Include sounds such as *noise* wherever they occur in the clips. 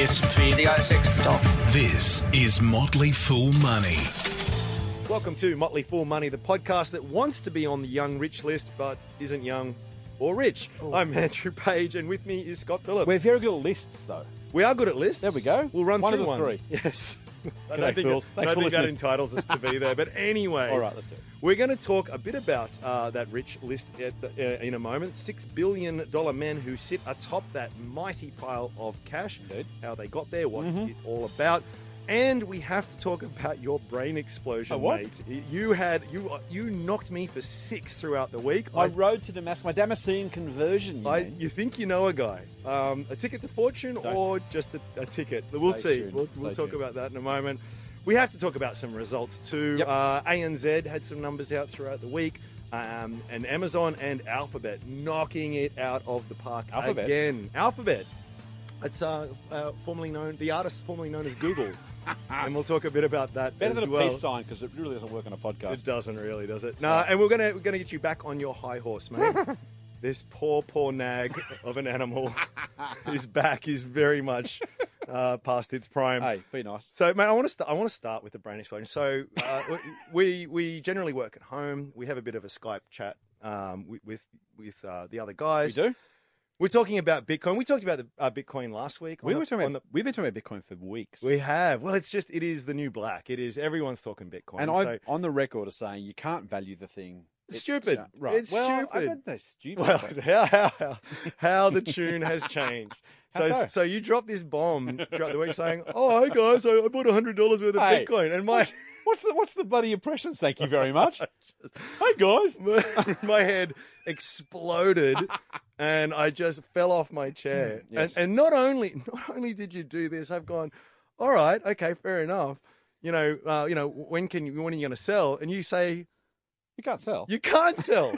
the S&P. The ASX stocks. This is Motley Fool Money. Welcome to Motley Fool Money, the podcast that wants to be on the young rich list but isn't young or rich. Oh. I'm Andrew Page, and with me is Scott Phillips. We're very good at lists, though. We are good at lists. There we go. We'll run One through of the one. three. Yes. I don't think, fools. I Thanks don't for think that entitles us to be there. But *laughs* anyway, All right, let's do it. We're going to talk a bit about uh, that rich list at the, uh, in a moment. Six billion dollar men who sit atop that mighty pile of cash. Indeed. How they got there, what Mhm. it's all about, and we have to talk about your brain explosion, what? mate. You had you you knocked me for six throughout the week. I rode to Damascus, my Damascene conversion. You I, you think you know a guy? Um, a ticket to fortune Don't. or just a, a ticket? We'll see. tuned. We'll, we'll talk tuned. about that in a moment. We have to talk about some results too. Yep. Uh, ANZ had some numbers out throughout the week, um, and Amazon and Alphabet knocking it out of the park Alphabet? again. Alphabet. It's uh, uh, formerly known, the artist formerly known as Google, *laughs* and we'll talk a bit about that Better as than a well. peace sign because it really doesn't work on a podcast. It doesn't really, does it? No, and we're gonna we're gonna get you back on your high horse, mate. *laughs* this poor, poor nag of an animal *laughs* whose back is very much uh, past its prime. Hey, be nice. So, mate, I want to st- I want to start with the brain explosion. So, uh, we we generally work at home. We have a bit of a Skype chat um, with with, with uh, the other guys. We do. We're talking about Bitcoin. We talked about the uh, Bitcoin last week. We were the- talking about, we've been talking about Bitcoin for weeks. we have. Well, it's just it is the new black. It is everyone's talking Bitcoin. and so, I'm on the record of saying you can't value the thing. It's stupid. right. It's well, I don't know stupid. Well, but- *laughs* how, how, how, how the *laughs* tune has changed. So, so? so you dropped this bomb throughout the week saying, "Oh, hey guys, I, I bought hundred dollars worth of Hey, Bitcoin," and my, what's the what's the bloody impressions? Thank you very much. *laughs* hey guys. *laughs* my my head exploded, and I just fell off my chair. Mm, yes. And, and not only *laughs* not only did you do this, I've gone, "All right, okay, fair enough." You know, uh, you know, when can you, when are you going to sell? And you say You can't sell. you can't sell.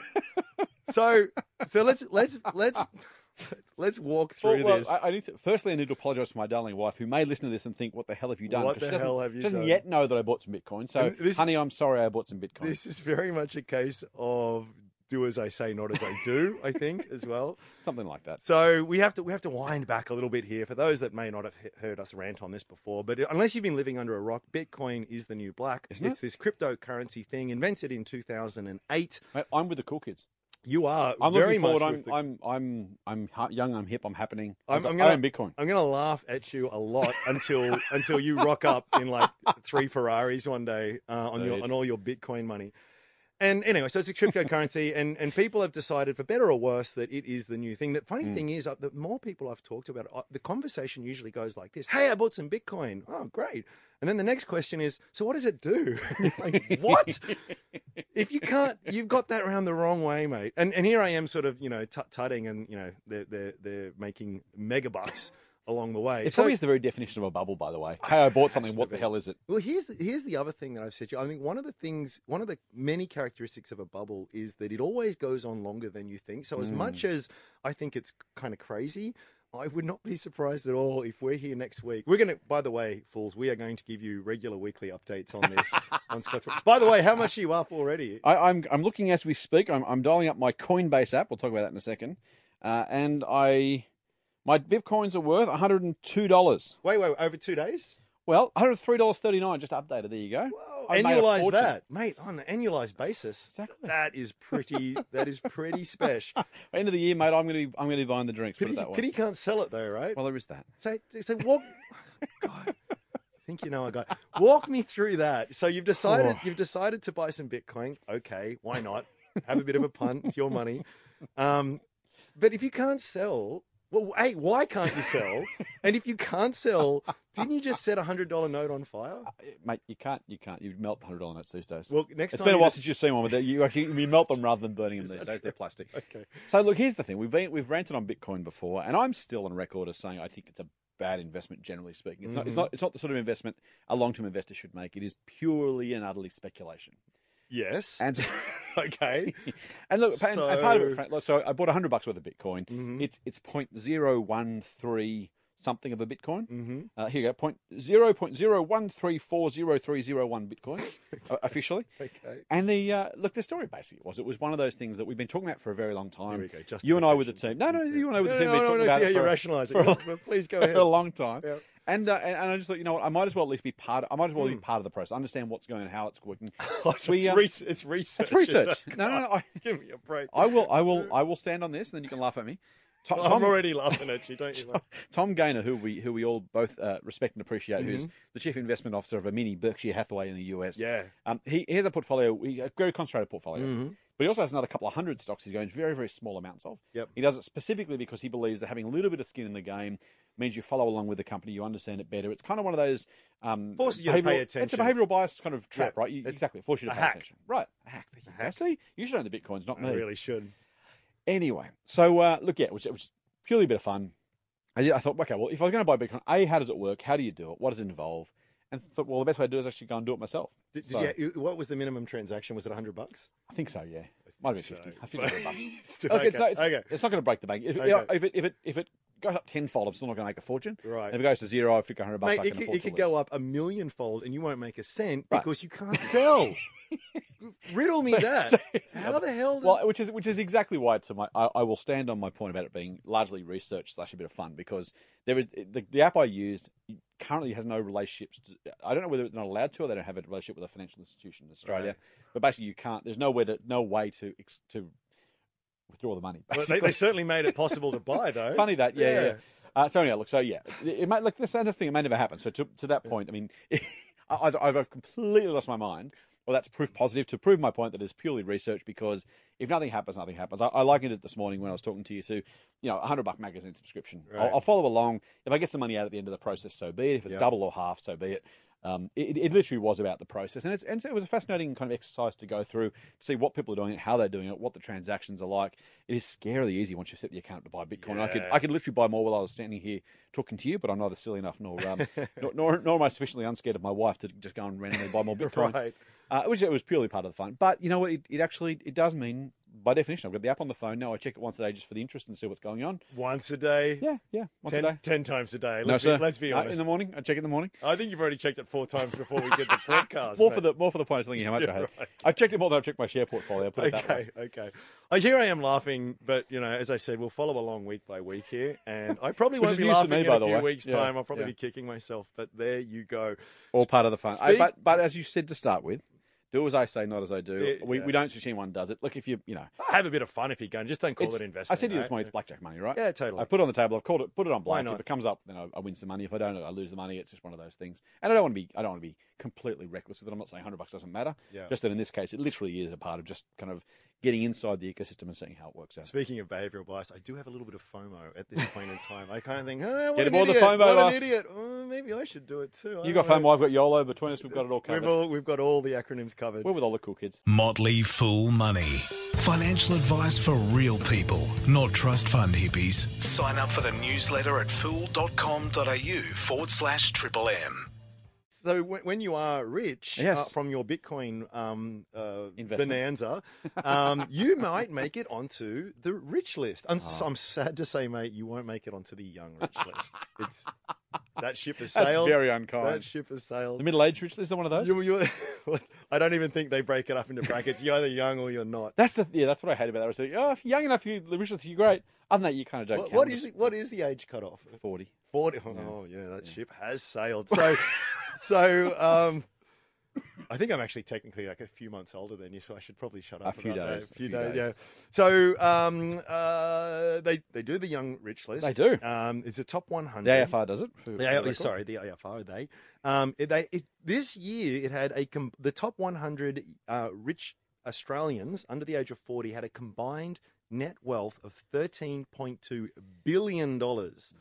so, so let's let's let's *laughs* let's walk through well, this. I, I need to, firstly, I need to apologise to my darling wife, who may listen to this and think, "What the hell have you done?" What the she doesn't- hell have you she doesn't done? yet know that I bought some Bitcoin. So, this- honey, I'm sorry I bought some Bitcoin. This is very much a case of do as I say, not as I do. I think as well. *laughs* Something like that. So we have to we have to wind back a little bit here for those that may not have heard us rant on this before. But unless you've been living under a rock, Bitcoin is the new black. Isn't it's this cryptocurrency thing invented in 2008. Mate, I'm with the cool kids. You are I'm very looking much. forward. I'm, the- I'm, I'm, I'm young. I'm hip. I'm happening. I'm- I'm gonna- Bitcoin. I'm going to laugh at you a lot *laughs* until until you rock up in like three Ferraris one day uh, on your on all your Bitcoin money. And anyway, so it's a cryptocurrency, and, and people have decided, for better or worse, that it is the new thing. The funny Hmm. thing is, uh, the more people I've talked about, it, uh, the conversation usually goes like this: "Hey, I bought some Bitcoin. Oh, great!" And then the next question is, "So what does it do?" *laughs* Like, what? *laughs* if you can't, you've got that around the wrong way, mate. And and here I am, sort of, you know, tut tutting, and you know, they're they're they're making mega bucks along the way. It So- probably is the very definition of a bubble, by the way. Hey, I bought something. What the hell is it? Well, here's the, here's the other thing that I've said to you. I think one of the things, one of the many characteristics of a bubble is that it always goes on longer than you think. So, as Mm. much as I think it's kind of crazy, I would not be surprised at all if we're here next week. We're going to, by the way, fools, we are going to give you regular weekly updates on this *laughs* on Scott's. By the way, how much are you up already? I, I'm, I'm looking as we speak. I'm, I'm dialing up my Coinbase app. We'll talk about that in a second. Uh, and I, my Bitcoins are worth 102 dollars. Wait, wait, over two days? Well, 103 dollars 39. Just updated. There you go. I a annualize that, mate, on an annualized basis. Exactly. That is pretty. that is pretty *laughs* special. End of the year, mate. I'm going to be, I'm going to be buying the drinks. Put Pity, it that way. pity can't sell it though, right? Well, there is that. So, so walk. *laughs* God, I think you know a guy. Walk me through that. So you've decided Oh. you've decided to buy some Bitcoin. Okay, why not? Have a bit of a punt. It's your money. Um, but if you can't sell, well, hey, why can't you sell? *laughs* and if you can't sell, didn't you just set a hundred dollar note on fire? Uh, Mate, you can't, you can't. You melt hundred dollar notes these days. Well, next it's time been a while just- since you've seen one with that. You actually you melt them rather than burning them these days. They're plastic. *laughs* Okay. So look, here's the thing: we've been we've ranted on Bitcoin before, and I'm still on record as saying I think it's a bad investment, generally speaking. It's not. It's Mhm. not. It's not the sort of investment a long-term investor should make. It is purely and utterly speculation. Yes. And *laughs* *laughs* okay. *laughs* and look, and- and part of it. So- Frank, So I bought hundred bucks worth of Bitcoin. Mhm. It's it's point zero one three something of a Bitcoin. Mm-hmm. Uh, here you go, point zero point zero one three four zero three zero one Bitcoin uh, officially. Okay. And the uh, look, the story basically was it was one of those things that we've been talking about for a very long time. Here we go. You and I with the team. No, no, you and I with no, the team. No, no, talking no, about see how you rationalise a it. Please go ahead. for a long time. Yeah. And, uh, and and I just thought, you know what, I might as well at least be part. Of, I might as well be part of the process, understand what's going on, how it's working. *laughs* Oh, so We, it's, um, re- it's research. It's research. No, no, no. I, Give me a break. I will, I will, *laughs* I will stand on this, and then you can laugh at me. Tom, I'm Tom, already laughing at you, don't you? Tom Gayner, who we who we all both uh, respect and appreciate, who's Mhm. the chief investment officer of a mini Berkshire Hathaway in the US. Yeah. Um, he, he has a portfolio, a very concentrated portfolio, Mhm. But he also has another couple of hundred stocks he's going very, very small amounts of. Yep. He does it specifically because he believes that having a little bit of skin in the game means you follow along with the company, you understand it better. It's kind of one of those um, Forces you to pay attention. It's a behavioural bias kind of trap, Yeah, right? You, exactly, it forces you to a pay hack. attention. Right, a hack. You hack. See, you should own the bitcoins, not I me. really should. Anyway, so uh, look, yeah, it was, it was purely a bit of fun. I, I thought, okay, well, if I was going to buy Bitcoin, A, how does it work? How do you do it? What does it involve? And thought, well, the best way to do it is actually go and do it myself. Did, did So- you, you- what was the minimum transaction? Was it 100 bucks? I think so, yeah. Might have So- been 50. I think 100 bucks. *laughs* Still- it's, okay, it's, okay. it's not going to break the bank. If, Okay. if, it, if, it, if it goes up tenfold, I'm still not going to make a fortune. Right. If it goes to zero, I think 100 bucks Mate, I it can could, afford it to could go lose. up a million fold and you won't make a cent Right. because you can't sell. *laughs* Riddle me *laughs* that. So- How the hell? Does... Well, which is which is exactly why to my I, I will stand on my point about it being largely research slash a bit of fun because there is the, the app I used currently has no relationships. To, I don't know whether it's not allowed to or they don't have a relationship with a financial institution in Australia. But basically, you can't. There's nowhere to no way to ex- to withdraw the money. Well, they, they certainly made it possible to *laughs* buy, though. funny that yeah yeah. Yeah. Uh, so anyhow, look, so yeah, it, might look this this thing it may never happen. So to to that point, I mean, *laughs* I, I've, completely lost my mind. Well, that's proof positive to prove my point that it's purely research because if nothing happens, nothing happens. I, I likened it this morning when I was talking to you to, you know, a hundred buck magazine subscription. Right. I'll, I'll follow along. If I get some money out at the end of the process, so be it. If it's Yeah. double or half, so be it. Um, it, it literally was about the process, and, it's, and it was a fascinating kind of exercise to go through to see what people are doing, how they're doing it, what the transactions are like. It is scarily easy once you set the account to buy Bitcoin. I could I could literally buy more while I was standing here talking to you, but I'm neither silly enough nor um, *laughs* nor, nor nor am I sufficiently unscared of my wife to just go and randomly buy more *laughs* Bitcoin. Right. Uh, it was it was purely part of the fun. But you know what? It, it actually it does mean by definition. I've got the app on the phone now. I check it once a day just for the interest and see what's going on. Once a day. Yeah, yeah, once ten, a day. ten times a day. No, Let's, sir. be, let's be No, honest. in the morning, I check it in the morning. I think you've already checked it four times before we did the *laughs* podcast. More mate. for the more for the point of telling you how much I have. right. I've checked it more than I've checked my share portfolio. Put it that way. Okay, okay. Uh, here I am laughing, but you know, as I said, we'll follow along week by week here, and I probably won't be laughing me, in a few way. weeks' Yeah, time. I'll probably yeah. be kicking myself, but there you go. All part of the fun. Uh, Speak- but but as you said to start with, do as I say, not as I do. We, yeah. we don't suggest anyone does it. Look, if you you know, Have a bit of fun if you can. Just don't call it investment. I said to you this morning, it's blackjack money, right? Yeah, totally. I put it on the table. I've called it, put it on Why blank. If it comes up, then I, I win some money. If I don't, I lose the money. It's just one of those things. And I don't want to be, I don't want to be completely reckless with it. I'm not saying hundred bucks doesn't matter. Yeah. Just that in this case, it literally is a part of just kind of getting inside the ecosystem and seeing how it works out. Speaking of behavioural bias, I do have a little bit of FOMO at this point in time. I kind of think, oh, what Get an aboard the idiot! FOMO what bus. an idiot! Oh, maybe I should do it too. I You got don't know. FOMO, I've got YOLO. Between us, we've got it all We've covered. all we've got all the acronyms covered. We're with all the cool kids. Motley Fool Money. Financial advice for real people, not trust fund hippies. Sign up for the newsletter at fool.com.au forward slash triple M. So when, when you are rich Yes. uh, from your Bitcoin um, uh, bonanza, um, you might make it onto the rich list. I'm, Oh. I'm sad to say, mate, you won't make it onto the young rich list. It's *laughs* that ship has sailed. That's very unkind. that ship has sailed. The middle-aged rich list is one of those. You, you, *laughs* what- I don't even think they break it up into brackets. You're either young or you're not. That's the yeah. That's what I hate about that. I like, oh, if you're young enough, you the rich list, you're great. Other than that, you kind of don't What, count. what is what is the age cutoff? forty? Forty. Oh yeah, that ship has sailed. *laughs* So, so um, I think I'm actually technically like a few months older than you, so I should probably shut up. few about that. days, A few, a few days. days. Yeah. So um, uh, they they do the young rich list. They do. Um, it's a top 100. The AFR does it. for- The A- record. sorry, the AFR. They, um, it, they it, this year it had a com- the top 100 uh, rich Australians under the age of 40 had a combined net wealth of 13.2 billion dollars.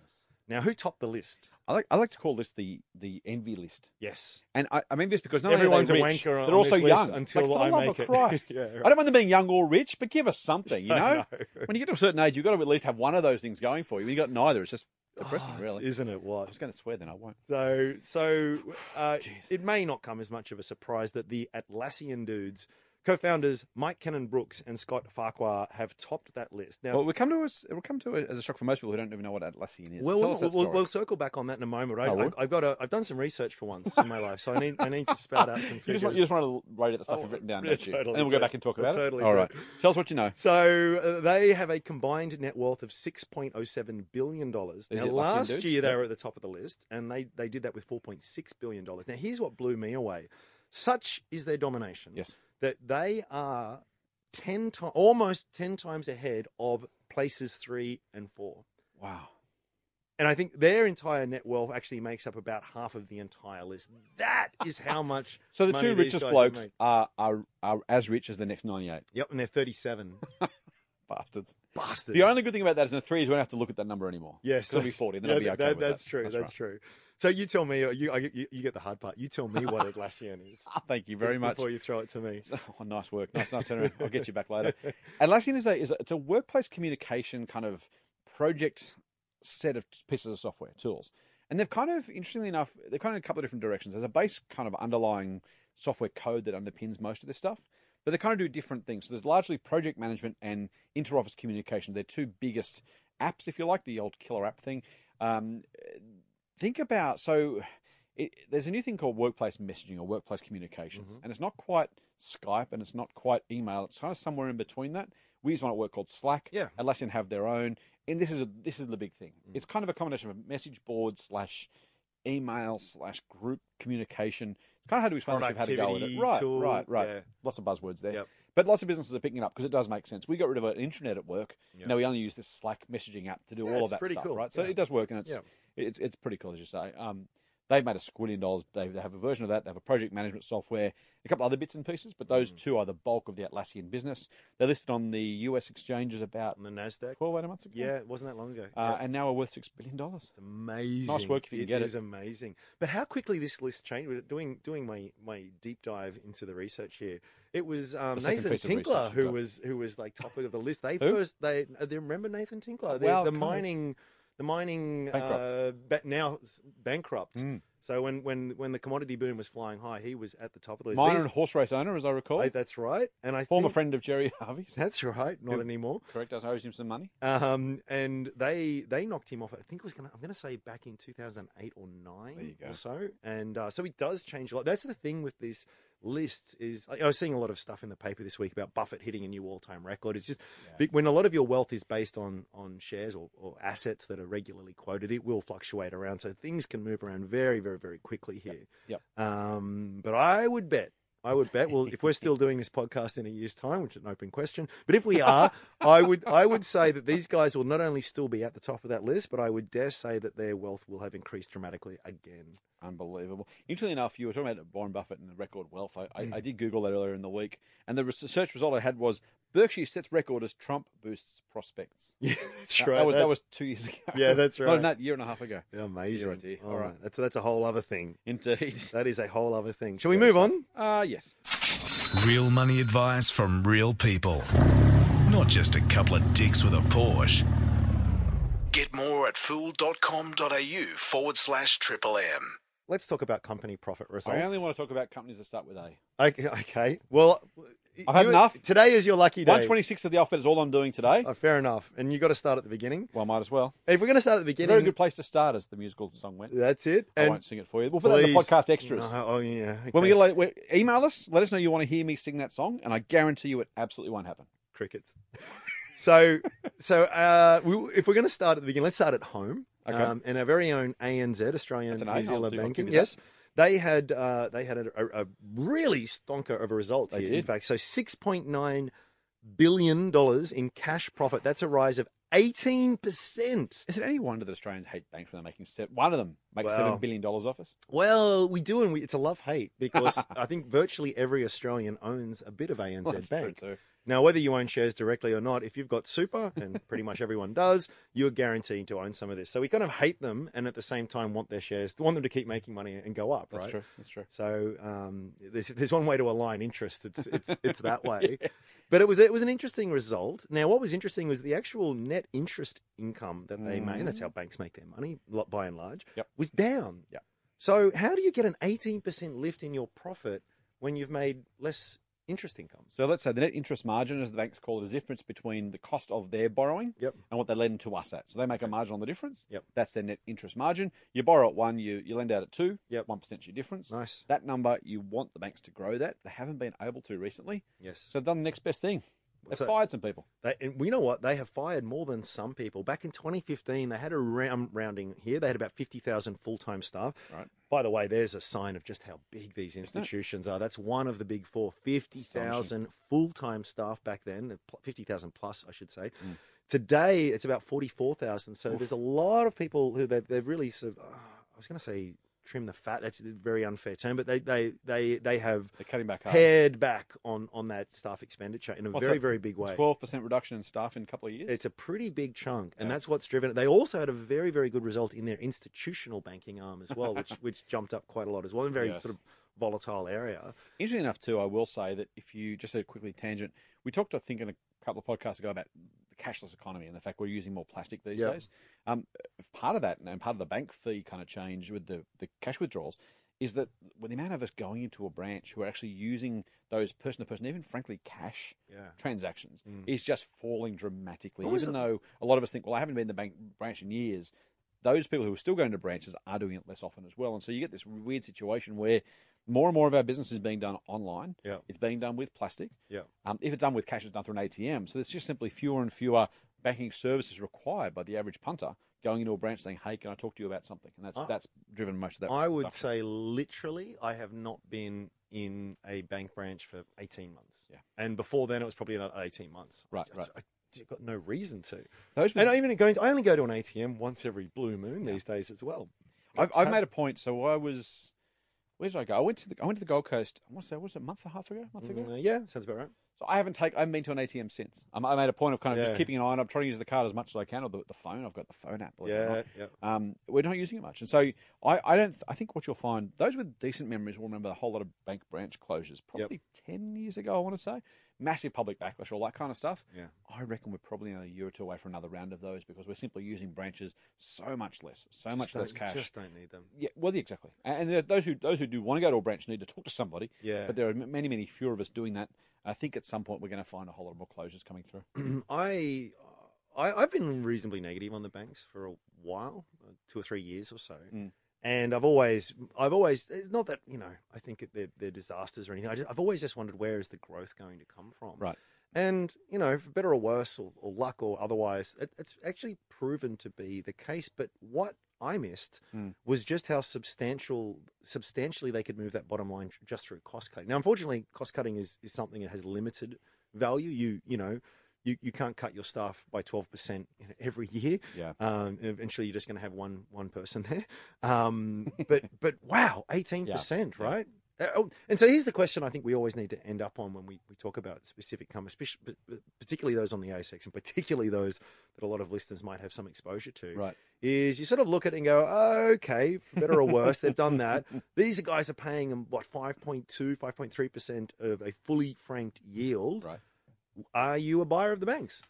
Now, who topped the list? I like I like to call this the the envy list. Yes, And I, I mean this because not everyone's a only are they rich, wanker on, they're also this list young. until like, I love make of it. *laughs* Christ. yeah, right. I don't mind them being young or rich, but give us something, you *laughs* know? know. When you get to a certain age, you've got to at least have one of those things going for you. When you got neither, it's just depressing, Oh, really. isn't it? What I was going to swear, then I won't. So, so *sighs* uh, it may not come as much of a surprise that the Atlassian dudes Co-founders Mike Cannon Brooks and Scott Farquhar have topped that list. Now, Well, we come to us. It will come to it as a shock for most people who don't even know what Atlassian is. Well, we'll, we'll, we'll circle back on that in a moment. Right? Oh, I, I've got a, I've done some research for once in my life, so I need I need to spout out some *laughs* you, figures. just want, you just want to write out the stuff Oh, you've written down, yeah, you? totally and then we'll go back and talk about totally it. All do. right. Tell us what you know. So uh, they have a combined net worth of six point oh seven billion dollars. Now, last dudes? year they Yep. were at the top of the list, and they they did that with four point six billion dollars. Now, here's what blew me away: such is their domination Yes. That they are ten times, almost ten times ahead of places three and four. Wow. And I think their entire net wealth actually makes up about half of the entire list. That is how *laughs* much. So the two richest blokes are, are are as rich as the next 98 Yep, and they're 37 *laughs* bastards. bastards. The only good thing about that is in the threes, we don't have to look at that number anymore. yes, it'll be 40. Then yeah, I'll be okay that- with That's that. true. That's That's, right. true. So you tell me. You, you you get the hard part. You tell me what a Atlassian is. *laughs* Thank you very much. before you throw it to me. Oh, nice work. Nice, nice turnaround. I'll get you back later. Atlassian is a, is a it's a workplace communication kind of project set of pieces of software tools, and they've kind of interestingly enough they're kind of in a couple of different directions. There's a base kind of underlying software code that underpins most of this stuff, but they kind of do different things. So there's largely project management and inter-office communication. They're two biggest apps, if you like, the old killer app thing. Um, think about so it, there's a new thing called workplace messaging or workplace communications, and it's not quite Skype and it's not quite email. It's kind of somewhere in between that. We use one at work called Slack. Yeah. Atlassian have their own, and this is a this is the big thing. It's kind of a combination of message board slash email slash group communication. Kind of how to explain this, how to go with it. Right, tool, right, right. yeah. Lots of buzzwords there. Yep. But lots of businesses are picking it up because it does make sense. We got rid of an intranet at work. Yeah. Now we only use this Slack messaging app to do Yeah, all of that pretty stuff, cool. right? So it does work, and it's it's it's pretty cool, as you say. Um, they've made a squillion dollars. They, they have a version of that. They have a project management software, a couple other bits and pieces, but Mm. those two are the bulk of the Atlassian business. They're listed on the US exchanges about On the Nasdaq. 12, 18 months ago. Yeah, it wasn't that long ago. Uh, Yeah. and now we're worth $6 billion. It's amazing. Nice work if you can get it. is amazing. But how quickly this list changed. We're Doing doing my, my deep dive into the research here, it was um, Nathan Tinkler who was who was like top of the list. They first they uh, they remember Nathan Tinkler, the, the of. Mining the mining uh, Bankrupt. ba- now bankrupt. Mm. So when when when the commodity boom was flying high, he was at the top of the list. Miner These- and horse race owner, as I recall. I- that's right, and I Former think, friend of Gerry Harvey's. That's right, not Who- anymore. Correct. I owes him some money. Um, and they they knocked him off. I think it was gonna I'm gonna say back in 2008 or nine There you go. or so. And uh, so he does change a lot. That's the thing with this list is I was seeing a lot of stuff in the paper this week about Buffett hitting a new all time record. It's just big, when a lot of your wealth is based on on shares or, or assets that are regularly quoted, it will fluctuate around. So things can move around very very very quickly here. Yep. Um, but I would bet. I would bet. Well, if we're still doing this podcast in a year's time, which is an open question, but if we are, I would I would say that these guys will not only still be at the top of that list, but I would dare say that their wealth will have increased dramatically again. Unbelievable. Interestingly enough, you were talking about Warren Buffett and the record wealth. I, Hmm. I, I did Google that earlier in the week, and the search result I had was Berkshire sets record as Trump boosts prospects. *laughs* Yeah, that's That- right. That was that was two years ago. Yeah, that's *laughs* right. in that year and a half ago. yeah, amazing. Dear, oh dear. All All right, right. that's that's a whole other thing. Indeed. *laughs* That is a whole other thing. Shall we move on? Uh yes. Real money advice from real people. Not just a couple of dicks with a Porsche. Get more at fool.com.au forward slash triple M. Let's talk about company profit results. I only want to talk about companies that start with A. Okay, okay. Well, I've had you- enough. Today is your lucky day. One twenty six of the alphabet is all I'm doing today. Oh, fair enough. And you've got to start at the beginning. Well, might as well. If we're going to start at the beginning, very good place to start, as the musical song went. that's it. I And won't sing it for you. We'll put that in the podcast extras. No, oh yeah. When we get like, email us, let us know you want to hear me sing that song, and I guarantee you it absolutely won't happen. crickets. *laughs* So, so uh, we, if we're going to start at the beginning, let's start at home. Okay. Um, and our very own ANZ, Australian. New Zealand Banking, you that. They had uh, they had a, a, really stonker of a result They here. did. In fact, so six point nine billion dollars in cash profit. That's a rise of eighteen percent. Is it any wonder that Australians hate banks when they're making se- one of them makes Well- seven billion dollars off us? Well, we do, and we, it's a love hate because *laughs* I think virtually every Australian owns a bit of ANZ Well, that's true Bank. Now, whether you own shares directly or not, if you've got super, and *laughs* pretty much everyone does, you're guaranteed to own some of this. So we kind of hate them, and at the same time want their shares, want them to keep making money and go up, That's right? true. That's true. So um, there's, there's one way to align interests. It's it's it's *laughs* that way. But it was it was an interesting result. Now, what was interesting was the actual net interest income that they made. That's how banks make their money, by and large. Yep. Was down. Yep. So how do you get an 18% lift in your profit when you've made less interest income. So let's say the net interest margin, as the banks call it, is the difference between the cost of their borrowing Yep. and what they lend to us at. So they make a margin on the difference. Yep. That's their net interest margin. You borrow at one, you, you lend out at two. Yep. One is percent your difference. Nice. That number, you want the banks to grow that. They haven't been able to recently. Yes. So they've done the next best thing. That? fired some people. They, and we know what they have fired more than some people. Back in 2015, they had a round, rounding here. They had about 50,000 full-time staff. Right. By the way, there's a sign of just how big these institutions are. That's one of the big four. 50,000 full-time staff back then, pl- 50,000 plus, I should say. Mm. Today, it's about 44,000. So there's a lot of people who they've, they've really sort of, uh, I was going to say trim the fat. That's a very unfair term, but they, they, they, they have They're cutting back hard. pared back on, on that staff expenditure in a What's very, that? very big way. Twelve percent reduction in staff in a couple of years. It's a pretty big chunk, and Yeah. that's what's driven it. They also had a very, very good result in their institutional banking arm as well, which *laughs* which jumped up quite a lot as well in a very Yes. sort of volatile area. Interesting enough, too, I will say that if you just a quickly tangent, we talked, I think, in a couple of podcasts ago about cashless economy and the fact we're using more plastic these Yeah. days. Um, part of that and part of the bank fee kind of change with the, the cash withdrawals is that with the amount of us going into a branch who are actually using those person to person, even frankly cash Yeah. transactions, Mm. is just falling dramatically. What Even though a lot of us think, well, I haven't been in the bank branch in years. Those people who are still going to branches are doing it less often as well, and so you get this weird situation where more and more of our business is being done online. Yeah. It's being done with plastic. Yeah. Um, if it's done with cash, it's done through an ATM. So there's just simply fewer and fewer banking services required by the average punter going into a branch saying, "Hey, can I talk to you about something?" And that's I- that's driven most of that. I would reduction. say literally, I have not been in a bank branch for eighteen months. Yeah. and before then it was probably another eighteen months. Right, I, right. I, have got no reason to. those. And even going, I only go to an ATM once every blue moon these days as well. I've, I've made a point. So I was, where did I go? I went to the I went to the Gold Coast. I want to say was it a month and a half ago? Month ago. Mm, yeah, sounds about right. So I haven't taken. I haven't been to an ATM since. I'm, I made a point of kind of Yeah. just keeping an eye on. I'm trying to use the card as much as I can, or the, the phone. I've got the phone app. believe it or Yeah, yeah. Um, we're not using it much, and so I, I don't. I think what you'll find those with decent memories will remember a whole lot of bank branch closures. Probably ten years ago, I want to say. Massive public backlash, all that kind of stuff. Yeah. I reckon we're probably another year or two away from another round of those because we're simply using branches so much less, so much less cash. Just don't need them. Yeah, well, exactly. And and those who those who do want to go to a branch need to talk to somebody. Yeah. But there are many, many fewer of us doing that. I think at some point we're going to find a whole lot more closures coming through. *clears throat* I, I I've been reasonably negative on the banks for a while, two or three years or so, Mm. and I've always I've always it's not that you know I think they're, they're disasters or anything. I just, I've always just wondered where is the growth going to come from, Right. And you know, for better or worse, or, or luck or otherwise, it, it's actually proven to be the case. But what I missed Mm. was just how substantial, substantially they could move that bottom line just through cost cutting. Now, unfortunately, cost cutting is, is something that has limited value. You you know, you, you can't cut your staff by twelve percent *laughs* every year. Yeah. Um, eventually, you're just going to have one one person there. Um, but but wow, eighteen percent, Yeah. right? Oh, Uh, oh, and so here's the question I think we always need to end up on when we, we talk about specific companies, speci- but- but particularly those on the ASX and particularly those that a lot of listeners might have some exposure to Right. is you sort of look at it and go, oh, okay, for better or worse, they've done that. *laughs* These guys are paying them, what, 5.2, 5.3% of a fully franked yield. Right. Are you a buyer of the banks?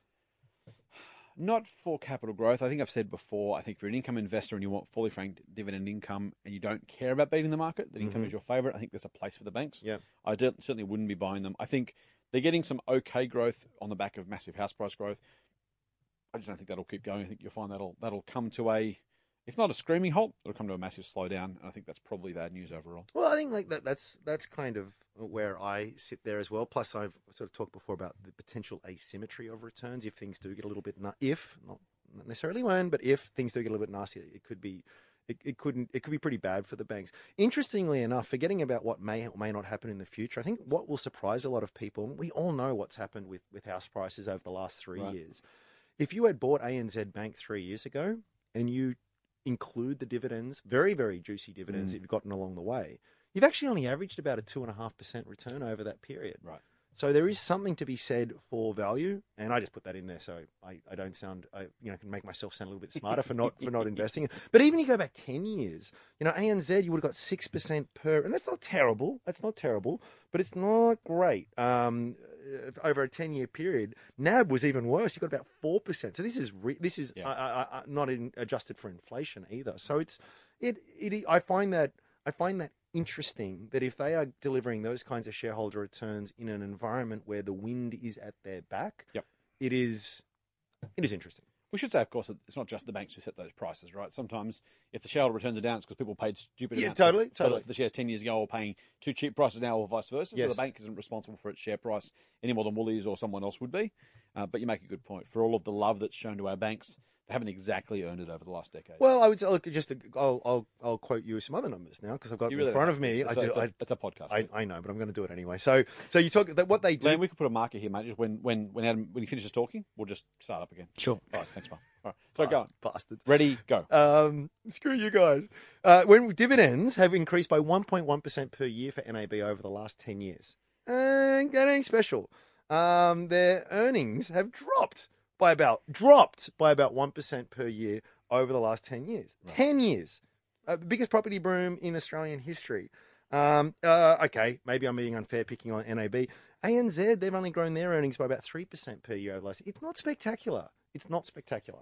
Not for capital growth. I think I've said before, I think if you're an income investor and you want fully franked dividend income and you don't care about beating the market, that income Mhm. is your favourite, I think there's a place for the banks. Yeah. I don't- certainly wouldn't be buying them. I think they're getting some okay growth on the back of massive house price growth. I just don't think that'll keep going. I think you'll find that'll that'll come to a, if not a screaming halt, it'll come to a massive slowdown. And I think that's probably bad news overall. Well, I think like that, that's that's kind of where I sit there as well. Plus, I've sort of talked before about the potential asymmetry of returns if things do get a little bit na- if not not necessarily when, but if things do get a little bit nasty, it could be. It, it couldn't. It could be pretty bad for the banks. Interestingly enough, forgetting about what may or may not happen in the future, I think what will surprise a lot of people. We all know what's happened with with house prices over the last three Right. years. If you had bought ANZ Bank three years ago and you include the dividends, very, very juicy dividends Mm. that you've gotten along the way, you've actually only averaged about a two and a half percent return over that period. Right. So there is something to be said for value, and I just put that in there so I, I don't sound I you know can make myself sound a little bit smarter for not for not *laughs* investing. But even if you go back ten years, you know ANZ you would have got six percent per, and that's not terrible. That's not terrible, but it's not great. Um, over a ten year period, NAB was even worse. You got about four percent. So this is re- this is Yeah. uh, uh, not in, adjusted for inflation either. So it's it it I find that I find that interesting that if they are delivering those kinds of shareholder returns in an environment where the wind is at their back, Yep. it is it is interesting. We should say, of course, that it's not just the banks who set those prices, right? Sometimes if the shareholder returns are down, it's because people paid stupid Yeah, amounts. totally, for- for totally. the- the shares 10 years ago or paying too cheap prices now or vice versa. So the bank isn't responsible for its share price any more than Woolies or someone else would be. Uh, but you make a good point. For all of the love that's shown to our banks, haven't exactly earned it over the last decade. Well, I would say, look, just I'll I'll, I'll quote you some other numbers now because I've got You them really in front don't. of me. It's, I a, do. it's, a, I, it's a podcast. I, I know, but I'm going to do it anyway. So, so you talk that what they do. Glenn, we could put a marker here, mate. Just when when when Adam when he finishes talking, we'll just start up again. Sure. All right, thanks, man. All right, so go on. Bastards. Ready, go. Um, screw you guys. Uh, when dividends have increased by 1.1% per year for NAB over the last 10 years. Uh, that ain't special. Um, their earnings have dropped by about, dropped by about 1% per year over the last 10 years. 10 years. Uh, biggest property boom in Australian history. Um, uh, okay, maybe I'm being unfair picking on NAB. ANZ, they've only grown their earnings by about 3% per year over the last. It's not spectacular. It's not spectacular.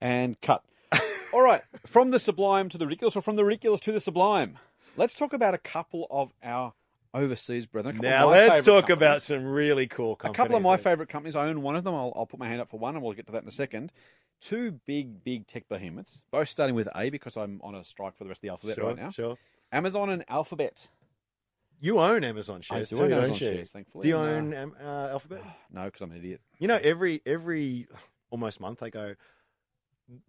and cut. *laughs* All right, from the sublime to the ridiculous, or from the ridiculous to the sublime. Let's talk about a couple of our overseas brethren. a couple of Now let's talk about some really cool companies. a couple of my that- favourite companies. I own one of them. I'll, I'll put my hand up for one, and we'll get to that in a second. Two big, big tech behemoths, both starting with A because I'm on a strike for the rest of the alphabet Sure, right now. sure. Amazon and Alphabet. You own Amazon I shares do too, own don't you? shares, thankfully. Do you and, own um, uh, Alphabet? *sighs* No, because I'm an idiot. You know, every every almost month I go,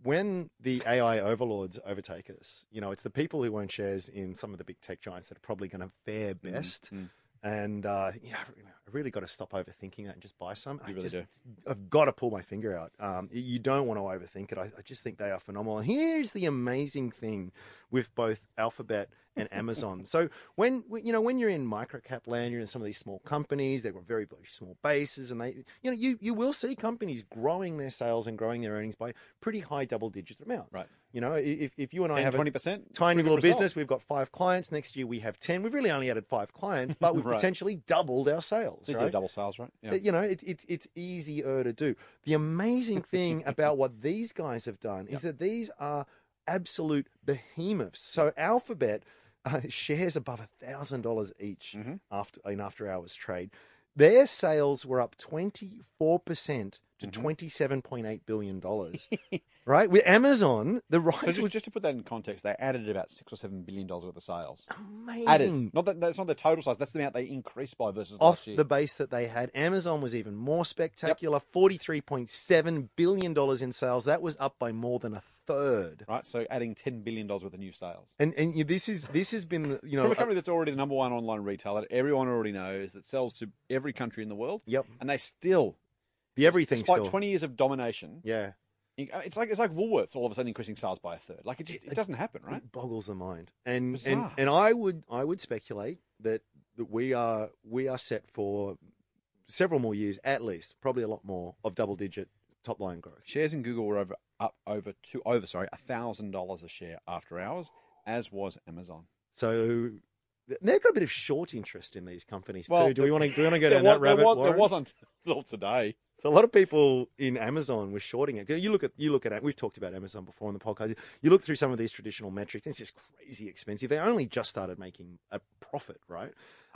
when the AI overlords overtake us, you know, it's the people who own shares in some of the big tech giants that are probably going to fare best. mm. And uh, yeah, I really got to stop overthinking that and just buy some. You I really just, do. I've got to pull my finger out. Um, you don't want to overthink it. I, I just think they are phenomenal. And here's the amazing thing with both Alphabet and *laughs* Amazon. so when you know when you're in microcap land, you're in some of these small companies. They've got very very small bases, and they you know you you will see companies growing their sales and growing their earnings by pretty high double digit amounts. Right. You know, if if you and I 10, have a 20%. tiny little result. business. We've got five clients. Next year we have ten. We've really only added five clients, but we've *laughs* Right. potentially doubled our sales. Right? double sales, right? Yeah. You know, it, it, it's easier to do. The amazing thing *laughs* about what these guys have done is that these are absolute behemoths. So Alphabet uh, *laughs* shares above a thousand dollars each Mhm. after in after hours trade. Their sales were up twenty four percent to Mhm. seven point eight billion dollars. *laughs* right with Amazon, the So rise just, was just to put that in context, they added about six or seven billion dollars worth of sales. amazing. Added, not that that's not the total size. That's the amount they increased by versus off last year. the base that they had. Amazon was even more spectacular. Forty-three point seven billion dollars in sales. That was up by more than a third. right? So adding ten billion dollars worth of new sales. And and you- this is this has been you know From a uh, company that's already the number one online retailer, that everyone already knows, that sells to every country in the world, yep and they still, the everything despite still. twenty years of domination, yeah, it's like it's like Woolworths all of a sudden increasing sales by a third. Like it just it doesn't happen, right? it boggles the mind. And and Bizarre. and I would I would speculate that that we are we are set for several more years at least, probably a lot more of double-digit top line growth. Shares in Google were over up over two over sorry a thousand dollars a share after hours, as was Amazon. So. They've got a bit of short interest in these companies Well, too. Do we want to do we want to go *laughs* down that rabbit? there, was, there wasn't *laughs* until today. So a lot of people in Amazon were shorting it. You look at you look at it. We've talked about Amazon before on the podcast. You look through some of these traditional metrics. And it's just crazy expensive. They only just started making a profit, right?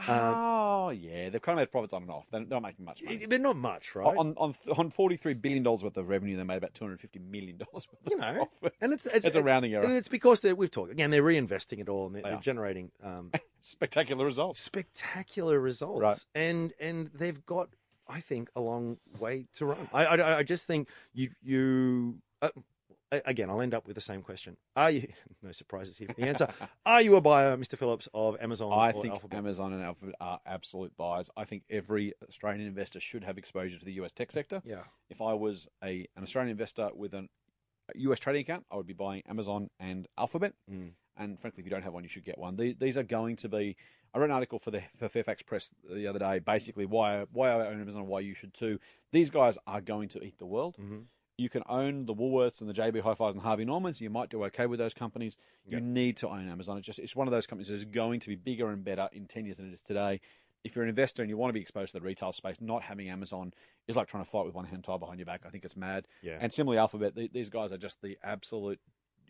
oh yeah, they've kind of made profits on and off. They're they're not making much money. But not much, right? On on on forty three billion dollars worth of revenue, they made about two hundred fifty million dollars worth you know, and it's it's, It's a rounding error. And it's because they're, we've talked again. They're reinvesting it all, and they're, They they're generating um, *laughs* spectacular results. spectacular results. Right. And and they've got, I think, a long way to run. I I, I just think you you. Uh, Again, I'll end up with the same question. Are you? *laughs* No surprises here. for The answer: *laughs* Are you a buyer, Mr. Phillips, of Amazon I or think Alphabet? Amazon and Alphabet are absolute buyers. I think every Australian investor should have exposure to the US tech sector. Yeah, If I was a an Australian investor with an a US trading account, I would be buying Amazon and Alphabet. Mm. And frankly, if you don't have one, you should get one. These, these are going to be. I wrote an article for the for Fairfax Press the other day, basically why why I own Amazon, and why you should too. These guys are going to eat the world. Mhm. You can own the Woolworths and the JB Hi-Fi's and Harvey Normans. You might do okay with those companies. You need to own Amazon. It's just it's one of those companies that is going to be bigger and better in ten years than it is today. If you're an investor and you want to be exposed to the retail space, not having Amazon is like trying to fight with one hand tied behind your back. I think it's mad. yeah. And similarly, Alphabet, these guys are just the absolute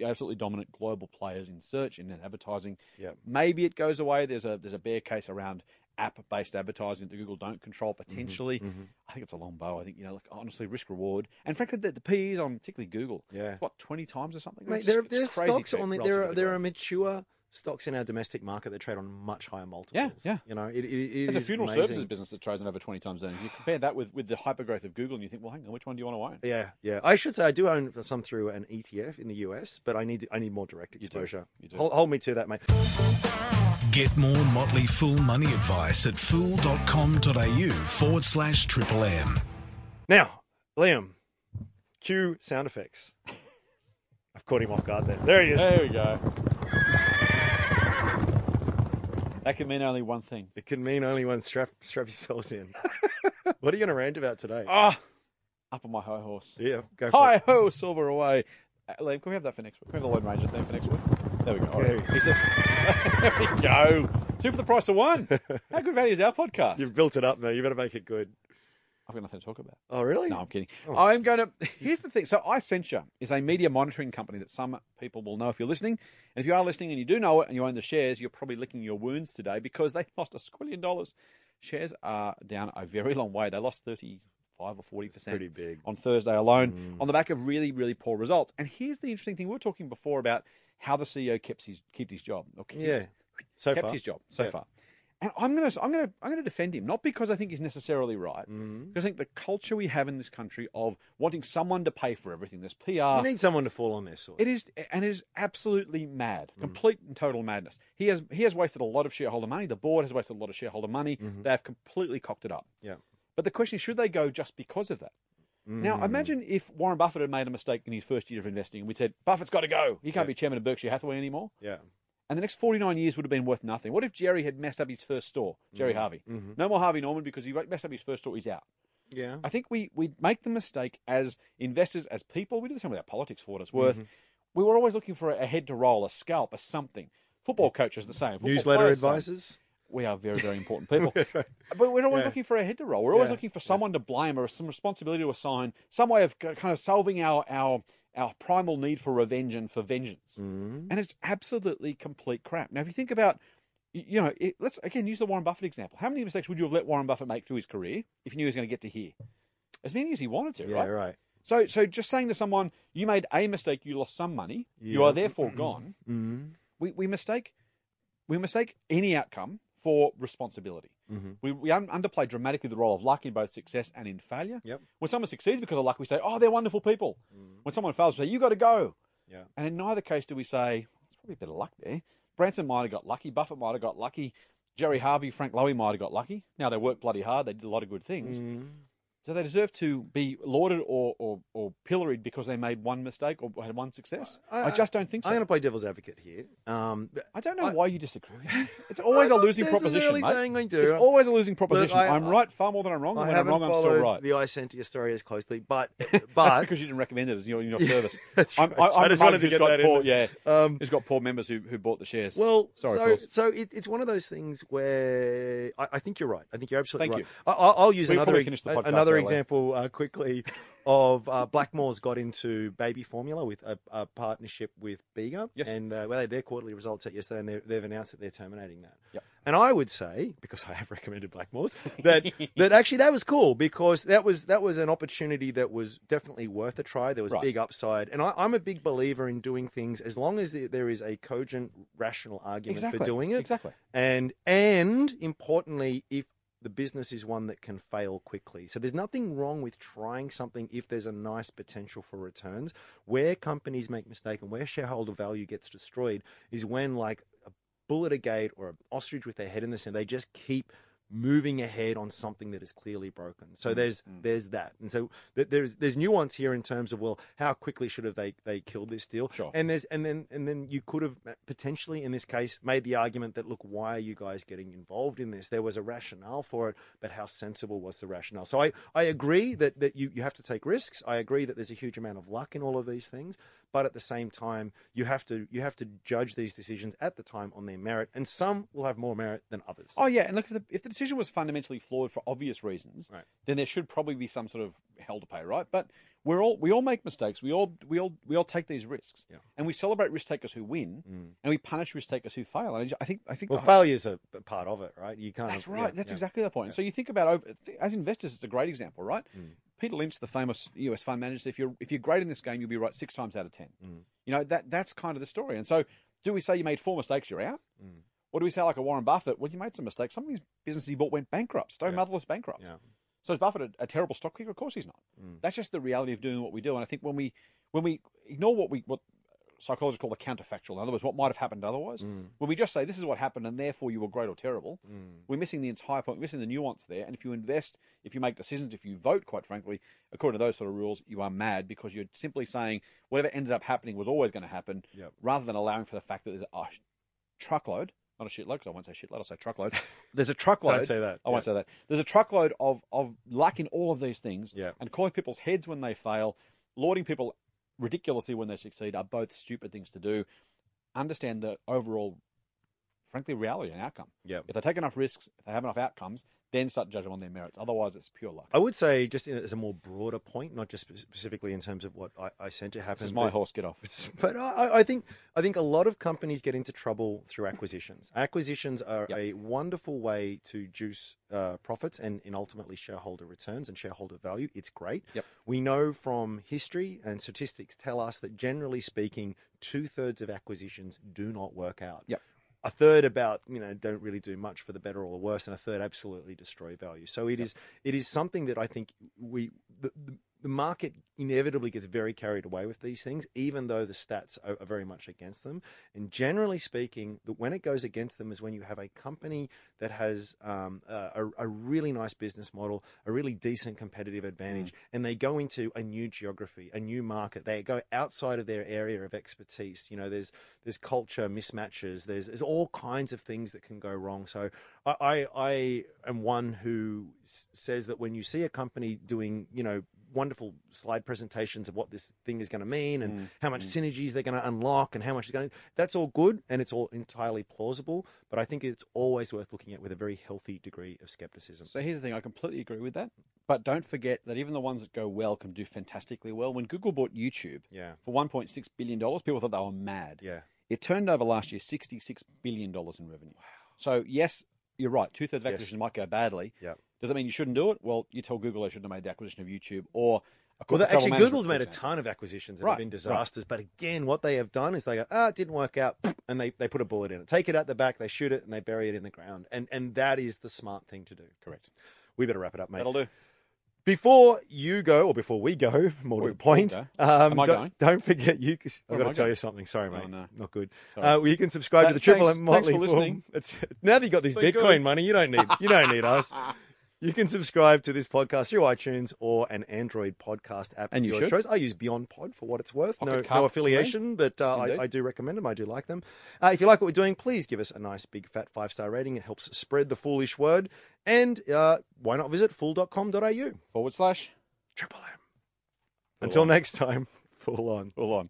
absolutely dominant global players in search and in advertising. Yeah. Maybe it goes away. There's a there's a bear case around app-based advertising that Google don't control Mm-hmm. potentially. I think it's a long bow. I think you know, like honestly, risk reward, and frankly, the, the PEs on particularly Google, Yeah. what twenty times or something. Mate, It's- there, it's there's stocks on the, there are the there are growth. mature stocks in our domestic market that trade on much higher multiples. yeah. yeah. You know, it, it, it There's a funeral amazing. services business that trades on over 20 times earnings. You compare that with, with the hypergrowth of Google, and you think, well, hang on, which one do you want to own? Yeah, yeah. I should say I do own some through an ETF in the US, but I need I need more direct You do. exposure. You do. Hold, hold me to that, mate. Get more Motley Fool money advice at fool.com.au forward slash triple M. Now, Liam, cue sound effects. I've caught him off guard there. There he is. There we go. That can mean only one thing. It can mean only one. Strap strap yourselves in. *laughs* what are you going to rant about today? Ah, up on my high horse. Yeah, go for Hi it. ho, silver away. Uh, Liam, can we have that for next week? Can we have the Lone Ranger thing for next week? There we go. All right. Okay. He said, *laughs* there we go. Two for the price of one. *laughs* How good value is our podcast? You've built it up, man. You better make it good. I've got nothing to talk about. Oh, really? No, I'm kidding. Oh. I'm going to. Here's the thing. So, iSentia is a media monitoring company that some people will know if you're listening. And if you are listening and you do know it and you own the shares, you're probably licking your wounds today because they *laughs* lost a squillion dollars. Shares are down a very long way. They lost 35 or 40 percent Pretty big. on Thursday alone mm. on the back of really, really poor results. And here's the interesting thing: we were talking before about how the CEO kept his kept his job. Or kept- Yeah. So far. kept far. his job so Yeah. far. And I'm going to I'm going to I'm going to defend him not because I think he's necessarily right, Mm-hmm. because I think the culture we have in this country of wanting someone to pay for everything, this PR, You need someone to fall on their sword. it is and it is absolutely mad, Mm. complete and total madness. He has he has wasted a lot of shareholder money. The board has wasted a lot of shareholder money. Mm-hmm. They have completely cocked it up. Yeah. But the question is, should they go just because of that? Now, Mm. imagine if Warren Buffett had made a mistake in his first year of investing, and we said Buffett's got to go. He can't Yeah. be chairman of Berkshire Hathaway anymore Yeah. And the next 49 years would have been worth nothing. What if Gerry had messed up his first store, Gerry mm-hmm. Harvey? Mm-hmm. No more Harvey Norman because he messed up his first store, he's out. Yeah. I think we, we make the mistake as investors, as people, we do the same with our politics for what it's worth. Mm-hmm. We were always looking for a, a head to roll, a scalp, a something. Football coaches the same. Football Newsletter same. advisors. We are very, very important people. *laughs* But we're always Yeah. looking for a head to roll. We're always Yeah. looking for someone to blame or some responsibility to assign, some way of kind of solving our, our, our primal need for revenge and for vengeance. Mm-hmm. And it's absolutely complete crap. Now, if you think about, you know, it, let's again use the Warren Buffett example. How many mistakes would you have let Warren Buffett make through his career if you knew he was going to get to here? As many as he wanted to, Yeah, right? right. So, so just saying to someone, you made a mistake, you lost some money, you are therefore *clears throat* gone. Mm-hmm. We, we mistake, we mistake any outcome for responsibility. Mhm. We, we un- underplay dramatically the role of luck in both success and in failure. Yep. When someone succeeds because of luck, we say, "Oh, they're wonderful people." When someone fails, we say, "You got to go." Yeah. And in neither case do we say, "It's probably a bit of luck there." Branson might have got lucky. Buffett might have got lucky. Gerry Harvey, Frank Lowy might have got lucky. Now they worked bloody hard. They did a lot of good things. Mm-hmm. So they deserve to be lauded or, or, or pilloried because they made one mistake or had one success. I, I- just don't think so. I'm going to play devil's advocate here. Um, I don't know I- why you disagree. *laughs* It's always a losing proposition, mate. saying I do. It's always a losing proposition. I- I'm I- right far more than I'm wrong, and I when I'm wrong, I'm still right. the I sent your story as closely, *laughs* but That's but because you didn't recommend it as your, your service. *laughs* That's right. I, I I'm just the wanted to who's get got that in poor, there. yeah, um, who's got poor members who, who bought the shares. Well, Sorry, so so it, it's one of those things where I, I think you're right. I think you're absolutely right. Thank right. I, I'll I'll use We another probably ex- finished the podcast another example uh, quickly of uh, Blackmore's got into baby formula with a, a partnership with Bega, Yes. and uh, well, they had their quarterly results out yesterday, and they've announced that they're terminating that. Yep. And I would say, because I have *laughs* recommended Blackmore's, that that actually that was cool because that was that was an opportunity that was definitely worth a try. There was Right. big upside, and I, I'm a big believer in doing things as long as there- there is a cogent, rational argument exactly for doing it, Exactly. and and importantly, if the business is one that can fail quickly. So there's nothing wrong with trying something if there's a nice potential for returns. Where companies make mistake and where shareholder value gets destroyed is when like a bullet a gate or an ostrich with their head in the sand, they just keep moving ahead on something that is clearly broken. Mm, So there's there's that, and so th- there's there's nuance here in terms of well, how quickly should have they they killed this deal? Sure. And there's and then and then you could have potentially in this case made the argument that look, why are you guys getting involved in this? There was a rationale for it, but how sensible was the rationale? So I I agree that that you you have to take risks. I agree that there's a huge amount of luck in all of these things, but at the same time, you have to you have to judge these decisions at the time on their merit, and some will have more merit than others. Oh yeah, and look, if the, if the decision was fundamentally flawed for obvious reasons, Right. then there should probably be some sort of hell to pay, right? But we're all we all make mistakes. We all we all we all take these risks, Yeah. and we celebrate risk takers who win, and we punish risk takers who fail. And I think I think Well, the- failure's a part of it, right? You can't. That's yeah, right. That's yeah. exactly the point. So you think about over as investors, it's a great example, right? Mm. Peter Lynch, the famous US fund manager, said, if you're if you're great in this game, you'll be right six times out of ten. Mm. You know that that's kind of the story. And so, do we say you made four mistakes, you're out? Mm. Or do we say like a Warren Buffett? Well, you made some mistakes. Some of these businesses he bought went bankrupt. Stone Yeah. Motherless bankrupt. Yeah. So is Buffett a, a terrible stock picker? Of course he's not. Mm. That's just the reality of doing what we do. And I think when we when we ignore what we what psychologists call the counterfactual, in other words, what might have happened otherwise, Mm. when we just say this is what happened and therefore you were great or terrible, Mm. we're missing the entire point, we're missing the nuance there. And if you invest, if you make decisions, if you vote, quite frankly, according to those sort of rules, you are mad because you're simply saying whatever ended up happening was always going to happen, Yep. rather than allowing for the fact that there's a truckload, not a shitload, because I won't say shitload, I'll say truckload. *laughs* There's a truckload. Don't say that. I won't say that. There's a truckload of, of luck in all of these things, Yeah. and calling people's heads when they fail, lauding people ridiculously when they succeed are both stupid things to do. Understand the overall, frankly, reality and outcome. Yeah. If they take enough risks, if they have enough outcomes, then start judging on their merits. Otherwise, it's pure luck. I would say, just in- as a more broader point, not just specifically in terms of what I, iSentia happen. This is my but- horse. Get off. But I, I think I think a lot of companies get into trouble through acquisitions. Acquisitions are Yep. a wonderful way to juice uh, profits and, and ultimately shareholder returns and shareholder value. It's great. Yep. We know from history and statistics tell us that generally speaking, two thirds of acquisitions do not work out. Yep. A third about you know don't really do much for the better or the worse, and a third absolutely destroy value. So it is it is something that I think we the, the, the market inevitably gets very carried away with these things, even though the stats are, are very much against them. And generally speaking, the, when it goes against them is when you have a company that has um, a, a really nice business model, a really decent competitive advantage, and they go into a new geography, a new market. They go outside of their area of expertise. You know, there's there's culture mismatches. There's there's all kinds of things that can go wrong. So I I, I am one who s- says that when you see a company doing you know wonderful slide presentations of what this thing is going to mean and mm, how much mm. synergies they're going to unlock and how much is going to that's all good and it's all entirely plausible but i think it's always worth looking at with a very healthy degree of skepticism So here's the thing: I completely agree with that. But don't forget that even the ones that go well can do fantastically well. When Google bought YouTube yeah for 1.6 billion dollars, people thought they were mad. yeah It turned over last year $66 billion in revenue. So, yes, you're right. Two thirds of Yes. acquisitions might go badly. Yep. Does that mean you shouldn't do it? Well, you tell Google they shouldn't have made the acquisition of YouTube or well, actually, Google's made a ton of acquisitions that Right, have been right. disasters. But again, what they have done is they go, ah, it didn't work out, *laughs* and they, they put a bullet in it. Take it out the back, they shoot it, and they bury it in the ground. And and that is the smart thing to do. Correct. We better wrap it up, mate. That'll do. Before you go, or before we go, *laughs* more to the point, um, Am I don't, going? don't forget you. I've got to tell you something. Sorry, Oh, mate. no. Not good. Uh, well, you can subscribe to Th- the Triple thanks- M thanks Motley for listening. It's now that you have got this So Bitcoin good. money, you don't need you don't need us. *laughs* You can subscribe to this podcast through iTunes or an Android podcast app And you your should. choice. I use BeyondPod for what it's worth. No, Pocket no Casts, affiliation, but uh, I, I do recommend them. I do like them. Uh, if you like what we're doing, please give us a nice big fat five star rating. It helps spread the foolish word. And uh, why not visit fool.com.au? Forward slash. Triple M. Until on. next time, *laughs* full on. All on.